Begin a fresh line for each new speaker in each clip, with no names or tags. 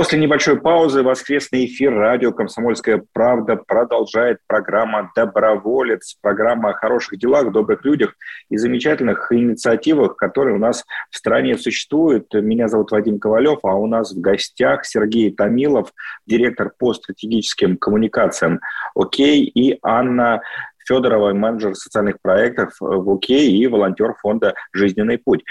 После небольшой паузы воскресный эфир радио «Комсомольская правда» продолжает программа «Доброволец», программа о хороших делах, добрых людях и замечательных инициативах, которые у нас в стране существуют. Меня зовут Вадим Ковалев, а у нас в гостях Сергей Томилов, директор по стратегическим коммуникациям ОК, и Анна Федорова, менеджер социальных проектов в ОК и волонтер фонда «Жизненный путь».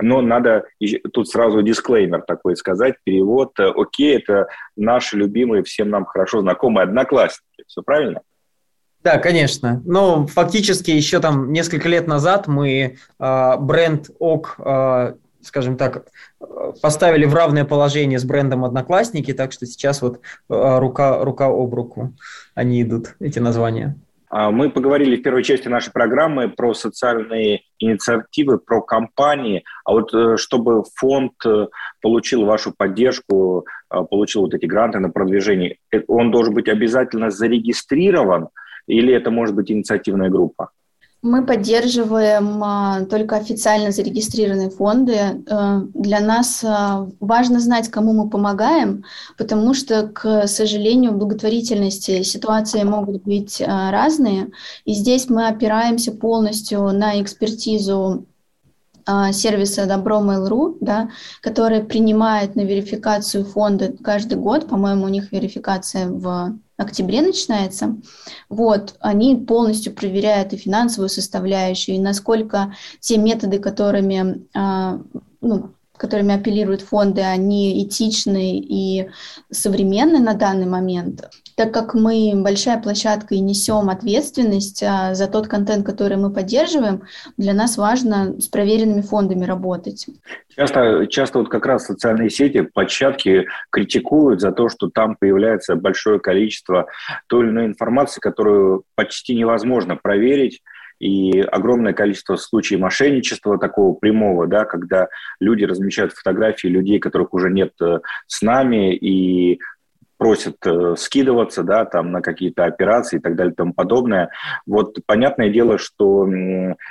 Но надо тут сразу дисклеймер такой сказать, перевод. Э, окей, это наши любимые, всем нам хорошо знакомые одноклассники. Все правильно?
Да, конечно. Но фактически еще там несколько лет назад мы э, бренд ОК, э, скажем так, поставили в равное положение с брендом Одноклассники, так что сейчас вот э, рука, рука об руку они идут, эти названия.
А, мы поговорили в первой части нашей программы про социальные инициативы, про компании. А вот э, чтобы фонд э, получил вашу поддержку, э, получил вот эти гранты на продвижение, он должен быть обязательно зарегистрирован или это может быть инициативная группа?
Мы поддерживаем а, только официально зарегистрированные фонды. А, для нас а, важно знать, кому мы помогаем, потому что, к сожалению, в благотворительности ситуации могут быть а, разные. И здесь мы опираемся полностью на экспертизу сервиса Добро да, который принимает на верификацию фонда каждый год. По-моему, у них верификация в октябре начинается, вот, они полностью проверяют и финансовую составляющую, и насколько те методы, которыми, а, ну, которыми апеллируют фонды, они этичны и современны на данный момент. Так как мы большая площадка и несем ответственность а, за тот контент, который мы поддерживаем, для нас важно с проверенными фондами работать.
Часто, часто вот как раз социальные сети, площадки критикуют за то, что там появляется большое количество той или иной информации, которую почти невозможно проверить, и огромное количество случаев мошенничества такого прямого, да, когда люди размещают фотографии людей, которых уже нет э, с нами, и просят э, скидываться, да, там на какие-то операции и так далее и тому подобное. Вот понятное дело, что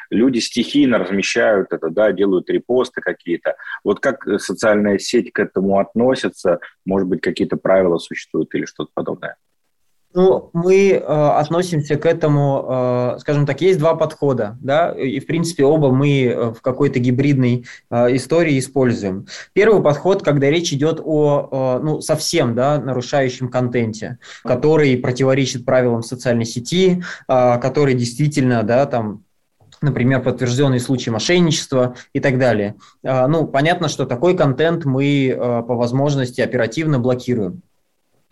люди стихийно размещают это, да, делают репосты какие-то. Вот как социальная сеть к этому относится? Может быть, какие-то правила существуют или что-то подобное?
Ну, мы э, относимся к этому, э, скажем так, есть два подхода, да, и, в принципе, оба мы э, в какой-то гибридной э, истории используем. Первый подход, когда речь идет о, э, ну, совсем, да, нарушающем контенте, который противоречит правилам социальной сети, э, который действительно, да, там, например, подтвержденные случаи мошенничества и так далее. Э, ну, понятно, что такой контент мы э, по возможности оперативно блокируем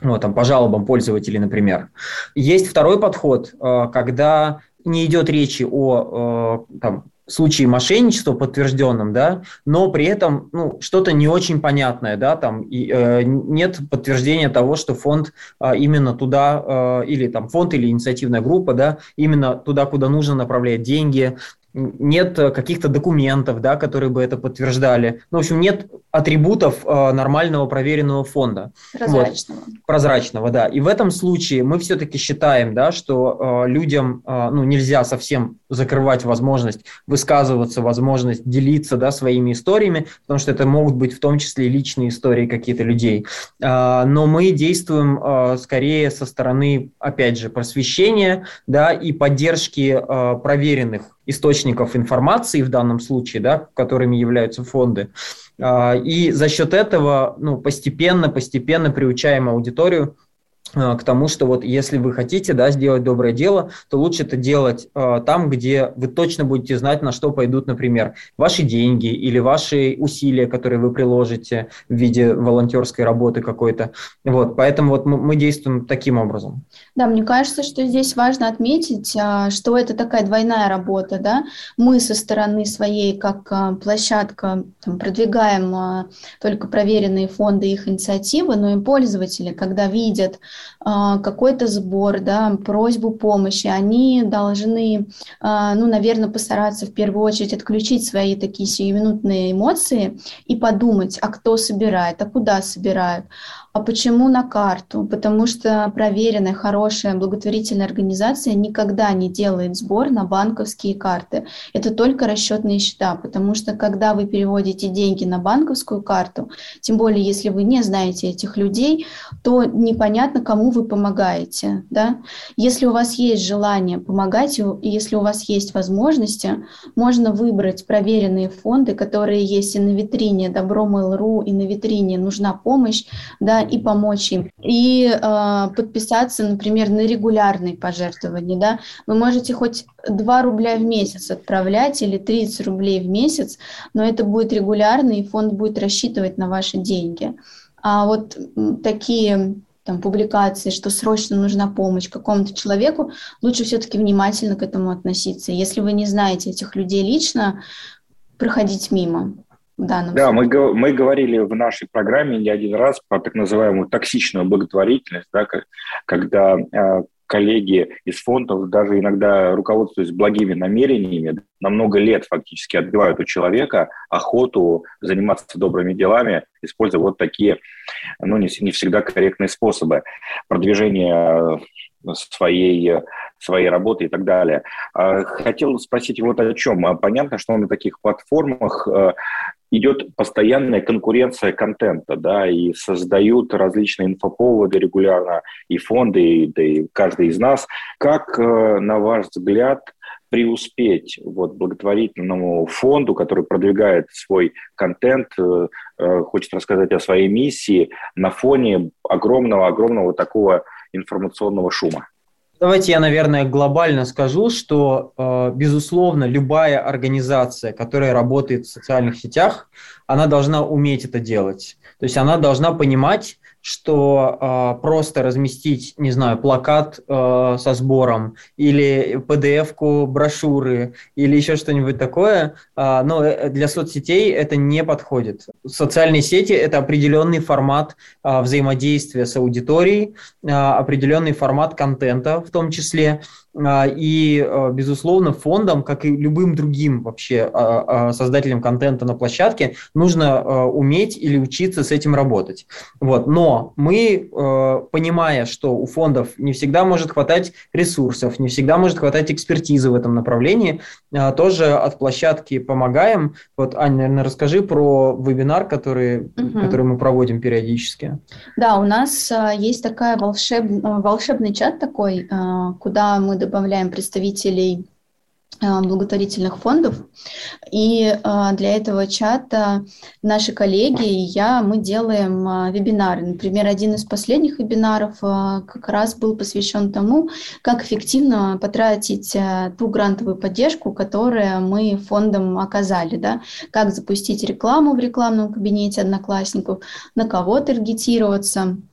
вот, там, по жалобам пользователей, например. Есть второй подход, э, когда не идет речи о э, там, случае мошенничества подтвержденном, да, но при этом ну, что-то не очень понятное, да, там и, э, нет подтверждения того, что фонд э, именно туда э, или там фонд или инициативная группа, да, именно туда, куда нужно направлять деньги, нет каких-то документов, да, которые бы это подтверждали. Ну, в общем, нет атрибутов э, нормального проверенного фонда.
Прозрачного.
Вот. Прозрачного, да. И в этом случае мы все-таки считаем, да, что э, людям э, ну, нельзя совсем закрывать возможность высказываться, возможность делиться да, своими историями, потому что это могут быть в том числе личные истории какие-то людей. Э, но мы действуем э, скорее со стороны, опять же, просвещения да, и поддержки э, проверенных источников информации в данном случае, да, которыми являются фонды. А, и за счет этого ну, постепенно, постепенно приучаем аудиторию к тому, что вот если вы хотите да, сделать доброе дело, то лучше это делать э, там, где вы точно будете знать, на что пойдут, например, ваши деньги или ваши усилия, которые вы приложите в виде волонтерской работы какой-то. Вот, поэтому вот мы, мы действуем таким образом.
Да, мне кажется, что здесь важно отметить, а, что это такая двойная работа. Да? Мы со стороны своей, как а, площадка, там, продвигаем только проверенные фонды, их инициативы, но и пользователи, когда видят а, какой-то сбор, да, просьбу помощи, они должны, а, ну, наверное, постараться в первую очередь отключить свои такие сиюминутные эмоции и подумать, а кто собирает, а куда собирают, А почему на карту? Потому что проверенная, хорошая благотворительная организация никогда не делает сбор на банковские карты. Это только расчетные счета, потому что когда вы переводите деньги на банковскую карту, тем более если вы не знаете этих людей, то непонятно, кому вы помогаете. Да? Если у вас есть желание помогать, если у вас есть возможности, можно выбрать проверенные фонды, которые есть и на витрине Добро Mail.ru, и на витрине Нужна помощь, да, и помочь им. И э, подписаться, например, на регулярные пожертвования. Да. Вы можете хоть 2 рубля в месяц отправлять или 30 рублей в месяц, но это будет регулярно, и фонд будет рассчитывать на ваши деньги. А вот такие там, публикации, что срочно нужна помощь какому-то человеку, лучше все-таки внимательно к этому относиться. Если вы не знаете этих людей лично, проходить мимо
в данном да, случае. мы, мы говорили в нашей программе не один раз про так называемую токсичную благотворительность, да, когда э, коллеги из фондов, даже иногда руководствуясь благими намерениями, на много лет фактически отбивают у человека охоту заниматься добрыми делами, используя вот такие, ну, не, не всегда корректные способы продвижения своей, своей работы и так далее. А, хотел спросить вот о чем. А, понятно, что на таких платформах идет постоянная конкуренция контента, да, и создают различные инфоповоды регулярно, и фонды, и, да и каждый из нас. Как, э, на ваш взгляд, преуспеть вот, благотворительному фонду, который продвигает свой контент, э, хочет рассказать о своей миссии на фоне огромного-огромного такого информационного шума.
Давайте я, наверное, глобально скажу, что, э, безусловно, любая организация, которая работает в социальных сетях, она должна уметь это делать. То есть она должна понимать, что э, просто разместить, не знаю, плакат э, со сбором или PDF-ку брошюры или еще что-нибудь такое, э, но для соцсетей это не подходит. Социальные сети – это определенный формат э, взаимодействия с аудиторией, э, определенный формат контента в том числе – а, и, а, безусловно, фондам, как и любым другим вообще а, создателям контента на площадке, нужно уметь или учиться с этим работать. Вот. Но мы, понимая, что у фондов не всегда может хватать ресурсов, не всегда может хватать экспертизы в этом направлении, тоже от площадки помогаем. Вот, Аня, наверное, расскажи про вебинар, который, угу. который мы проводим периодически.
Да, у нас есть такая волшеб... волшебный чат такой, куда мы добавляем представителей а, благотворительных фондов. И а, для этого чата наши коллеги и я, мы делаем а, вебинары. Например, один из последних вебинаров как раз был посвящен тому, как эффективно потратить ту грантовую поддержку, которую мы фондом оказали. Да? Как запустить рекламу в рекламном кабинете одноклассников, на кого таргетироваться –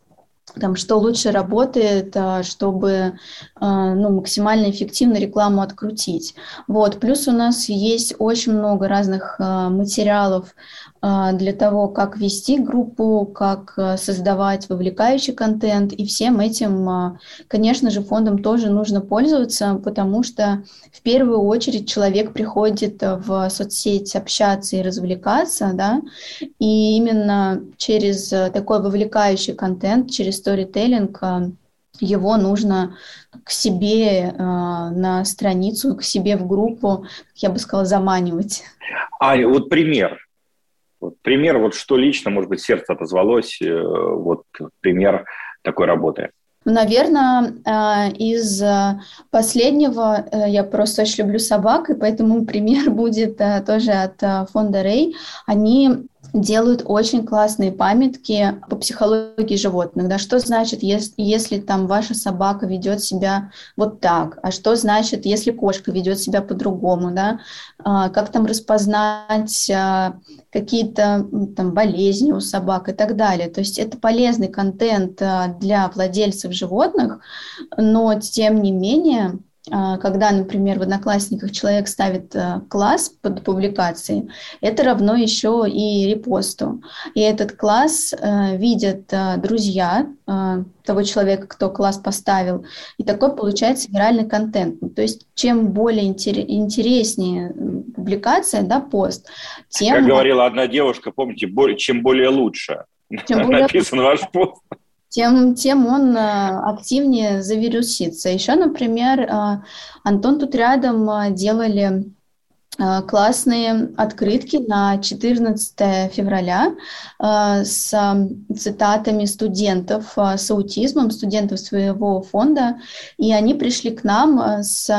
там, что лучше работает, а, чтобы а, ну, максимально эффективно рекламу открутить. Вот. Плюс у нас есть очень много разных а, материалов для того, как вести группу, как создавать вовлекающий контент. И всем этим, конечно же, фондом тоже нужно пользоваться, потому что в первую очередь человек приходит в соцсеть общаться и развлекаться, да, и именно через такой вовлекающий контент, через сторителлинг его нужно к себе э, на страницу, к себе в группу, я бы сказала, заманивать.
А вот пример. Вот пример, вот что лично, может быть, сердце отозвалось, э, вот пример такой работы.
Наверное, э, из последнего э, я просто очень люблю собак, и поэтому пример будет тоже от фонда Рей. Они делают очень классные памятки по психологии животных. Да, что значит, если, если там ваша собака ведет себя вот так, а что значит, если кошка ведет себя по-другому, да, а, как там распознать а, какие-то там болезни у собак и так далее. То есть это полезный контент а, для владельцев животных, но тем не менее когда, например, в Одноклассниках человек ставит э, класс под публикацией, это равно еще и репосту. И этот класс э, видят э, друзья того человека, кто класс поставил, и такой получается виральный контент. То есть чем более интереснее публикация, да, пост,
тем... Как говорила одна девушка, помните, чем более лучше. Чем более... Написан ваш пост.
Тем, тем он активнее завирусится. Еще, например, Антон тут рядом делали Э, классные открытки на 14 февраля э, с цитатами студентов э, с аутизмом, студентов своего фонда, и они пришли к нам с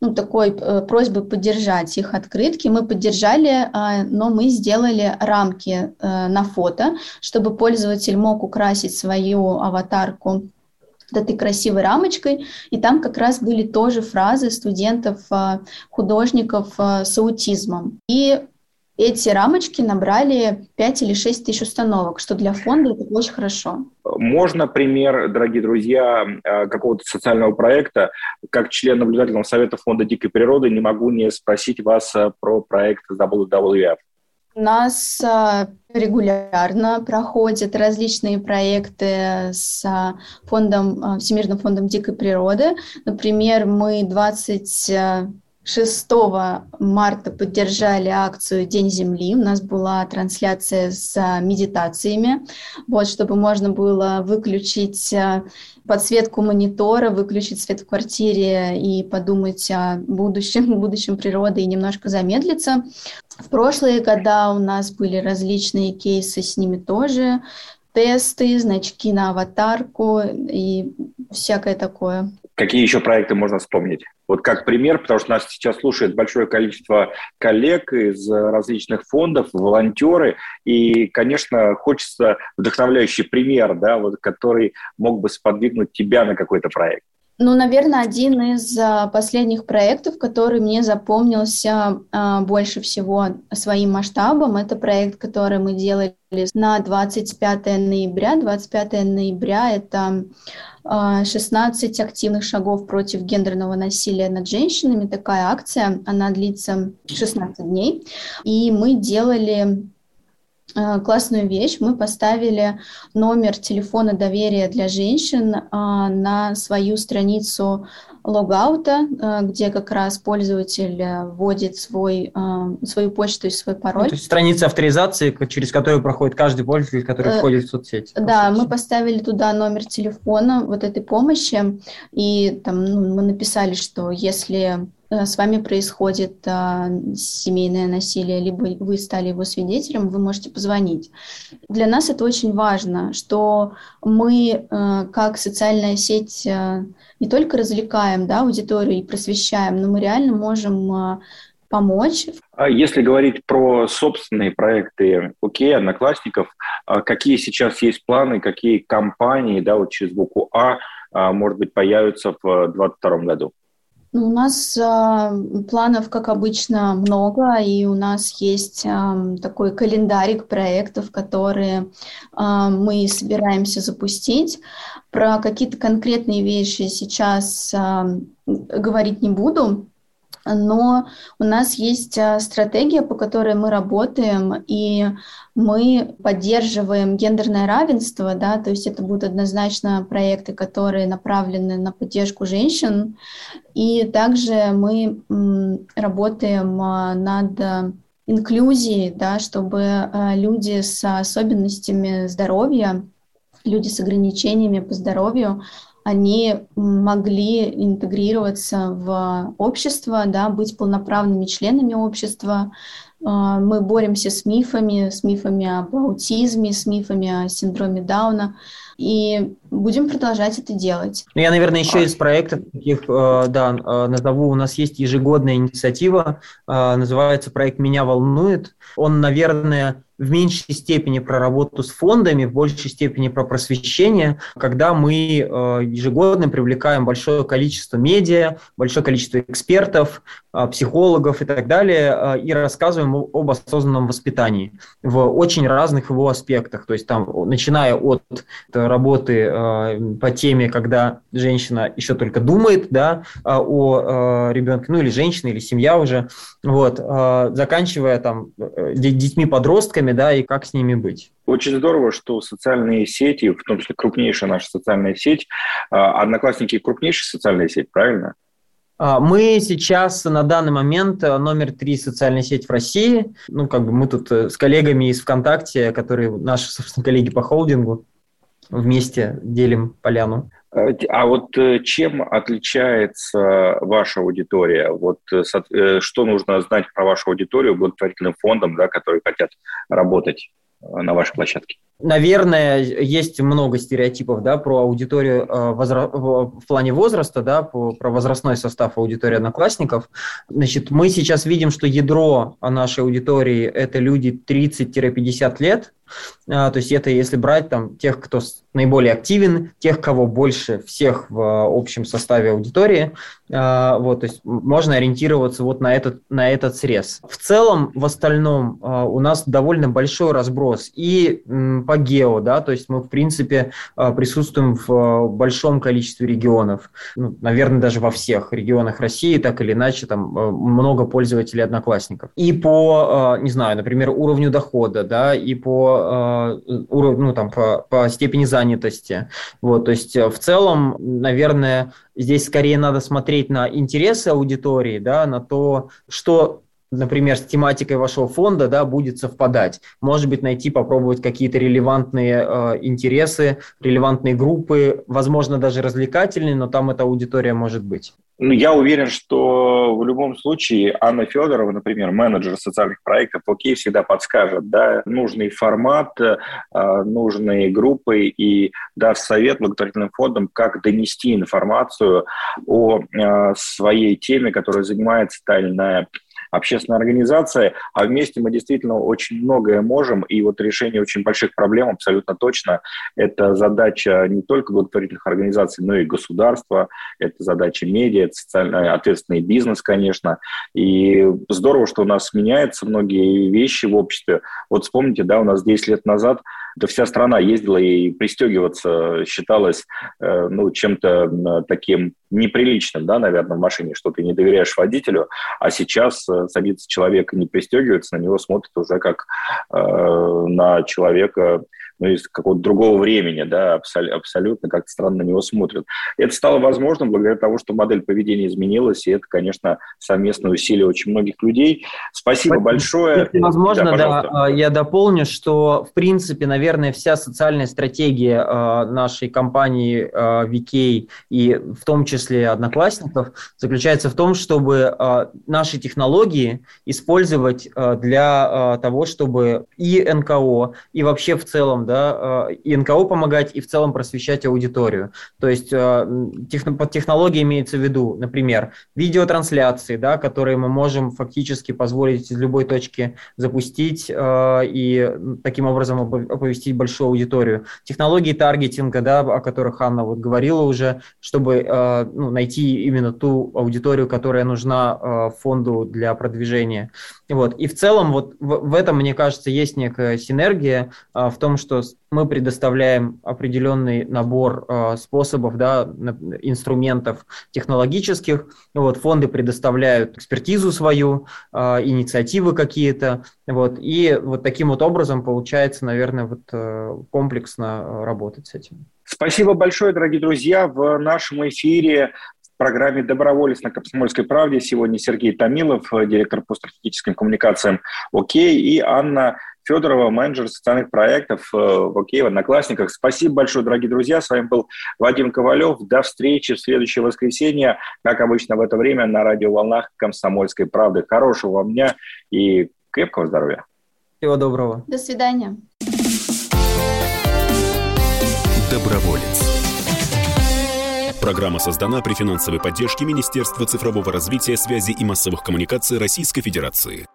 ну, такой просьбой поддержать их открытки. Мы поддержали, но мы сделали рамки на фото, чтобы пользователь мог украсить свою аватарку этой красивой рамочкой, и там как раз были тоже фразы студентов, а, художников а, с аутизмом. И эти рамочки набрали 5 или 6 тысяч установок, что для фонда это очень хорошо.
Можно пример, дорогие друзья, а, какого-то социального проекта? Как член наблюдательного совета Фонда дикой природы не могу не спросить вас про проект WWF.
У нас а, регулярно проходят различные проекты с а, фондом, а, Всемирным фондом дикой природы. Например, мы 26 марта поддержали акцию День Земли. У нас была трансляция с медитациями, вот, чтобы можно было выключить подсветку монитора, выключить свет в квартире и подумать о будущем, будущем природы и немножко замедлиться. В прошлые года у нас были различные кейсы с ними тоже, тесты, значки на аватарку и всякое такое.
Какие еще проекты можно вспомнить? Вот как пример, потому что нас сейчас слушает большое количество коллег из различных фондов, волонтеры, и, конечно, хочется вдохновляющий пример, да, вот, который мог бы сподвигнуть тебя на какой-то проект.
Ну, наверное, один из а, последних проектов, который мне запомнился а, больше всего своим масштабом, это проект, который мы делали на 25 ноября. 25 ноября – это 16 а, активных шагов против гендерного насилия над женщинами. Такая акция, она длится 16 дней. И мы делали классную вещь. Мы поставили номер телефона доверия для женщин э, на свою страницу логаута, э, где как раз пользователь вводит свой, свою почту и свой пароль. Ну,
то есть страница авторизации, через которую проходит каждый пользователь, который входит в соцсети.
Да, мы поставили туда номер телефона вот этой помощи, и там ну, мы написали, что если Э, с вами происходит а, семейное насилие, либо вы стали его свидетелем, вы можете позвонить. Для нас это очень важно, что мы, а, как социальная сеть, а, не только развлекаем да, аудиторию и просвещаем, но мы реально можем а, помочь.
А если говорить про собственные проекты Окей, Одноклассников, какие сейчас есть планы, какие компании, да, вот через букву А, может быть, появятся в 2022 году?
Ну, у нас э, планов, как обычно, много, и у нас есть э, такой календарик проектов, которые э, мы собираемся запустить. Про какие-то конкретные вещи сейчас э, говорить не буду, но у нас есть а, стратегия, по которой мы работаем, и мы поддерживаем гендерное равенство, да, то есть это будут однозначно проекты, которые направлены на поддержку женщин, и также мы работаем а, над инклюзией, да, чтобы а, люди с особенностями здоровья, люди с ограничениями по здоровью они могли интегрироваться в общество, да, быть полноправными членами общества. А, мы боремся с мифами, с мифами об аутизме, с мифами о синдроме Дауна, и будем продолжать это делать.
Ну, я, наверное, еще из проектов таких, э, да, э, назову, у нас есть ежегодная инициатива, э, называется проект «Меня волнует». Он, наверное, в меньшей степени про работу с фондами, в большей степени про просвещение, когда мы э, ежегодно привлекаем большое количество медиа, большое количество экспертов, э, психологов и так далее, э, и рассказываем об осознанном воспитании в очень разных его аспектах. То есть там, начиная от работы по теме, когда женщина еще только думает да, о ребенке, ну или женщина, или семья уже, вот, заканчивая там детьми-подростками, соцсетями, да, и как с ними быть.
Очень здорово, что социальные сети, в том числе крупнейшая наша социальная сеть, а, Одноклассники крупнейшая социальная сеть, правильно?
А, мы сейчас на данный момент э, номер три социальная сеть в России. Ну, как бы мы тут э, с коллегами из ВКонтакте, которые наши, собственно, коллеги по холдингу, вместе делим поляну.
Э, а вот э, чем отличается ваша аудитория? Вот что нужно знать про вашу аудиторию благотворительным фондам, да, которые хотят работать на вашей площадке?
Наверное, есть много стереотипов да, про аудиторию э, возра... в плане возраста, да, по, про возрастной состав аудитории одноклассников. Значит, мы сейчас видим, что ядро нашей аудитории – это люди 30-50 лет, а, то есть это если брать там тех, кто наиболее активен, тех, кого больше всех в общем составе аудитории, а, вот, то есть можно ориентироваться вот на этот, на этот срез. В целом, в остальном а, у нас довольно большой разброс и по гео, да, то есть мы, в принципе, присутствуем в большом количестве регионов, ну, наверное, даже во всех регионах России, так или иначе, там много пользователей одноклассников. И по, не знаю, например, уровню дохода, да, и по уровню, ну, там, по, по степени занятости. Вот, то есть в целом, наверное, здесь скорее надо смотреть на интересы аудитории, да, на то, что например, с тематикой вашего фонда, да, будет совпадать. Может быть, найти, попробовать какие-то релевантные э, интересы, релевантные группы, возможно, даже развлекательные, но там эта аудитория может быть.
Ну, я уверен, что в любом случае Анна Федорова, например, менеджер социальных проектов, окей, всегда подскажет, да, нужный формат, э, нужные группы и даст совет благотворительным фондам, как донести информацию о э, своей теме, которой занимается та или иная общественная организация, а вместе мы действительно очень многое можем, и вот решение очень больших проблем абсолютно точно это задача не только благотворительных организаций, но и государства, это задача медиа, это социально ответственный бизнес, конечно, и здорово, что у нас меняются многие вещи в обществе. Вот вспомните, да, у нас 10 лет назад да вся страна ездила и пристегиваться считалось э, ну, чем-то таким неприличным, да, наверное, в машине, что ты не доверяешь водителю, а сейчас э, садится человек и не пристегивается, на него смотрит уже как э, на человека ну, из какого-то другого времени, да, абсол- абсолютно как-то странно на него смотрят. Это стало возможным благодаря тому, что модель поведения изменилась, и это, конечно, совместное усилие очень многих людей. Спасибо Спасибо. большое.
Если возможно, да, да, я дополню, что, в принципе, наверное, вся социальная стратегия э, нашей компании э, VK и в том числе Одноклассников заключается в том, чтобы наши технологии использовать для того, чтобы и НКО, и вообще в целом да, э, и НКО помогать, и в целом просвещать аудиторию. То есть э, под технологией имеется в виду, например, видеотрансляции, да, которые мы можем фактически позволить из любой точки запустить э, и таким образом оповестить большую аудиторию. Технологии таргетинга, да, о которых Анна вот говорила уже, чтобы ну, найти именно ту аудиторию, которая нужна фонду для продвижения. Вот. И в целом вот в, в этом, мне кажется, есть некая синергия в том, что мы предоставляем определенный набор э, способов, да, инструментов технологических. Вот, фонды предоставляют экспертизу свою, э, инициативы какие-то. Вот, и вот таким вот образом получается, наверное, вот, э, комплексно работать с этим.
Спасибо большое, дорогие друзья. В нашем эфире в программе «Доброволец» на Комсомольской правде сегодня Сергей Томилов, директор по стратегическим коммуникациям ОК, и Анна Федорова, менеджер социальных проектов э, в ОК, в Одноклассниках. Спасибо большое, дорогие друзья. С вами был Вадим Ковалев. До встречи в следующее воскресенье, как обычно в это время, на радиоволнах «Комсомольской правды». Хорошего вам дня и крепкого здоровья.
Всего доброго.
До свидания.
Доброволец. Программа создана при финансовой поддержке Министерства цифрового развития, связи и массовых коммуникаций Российской Федерации.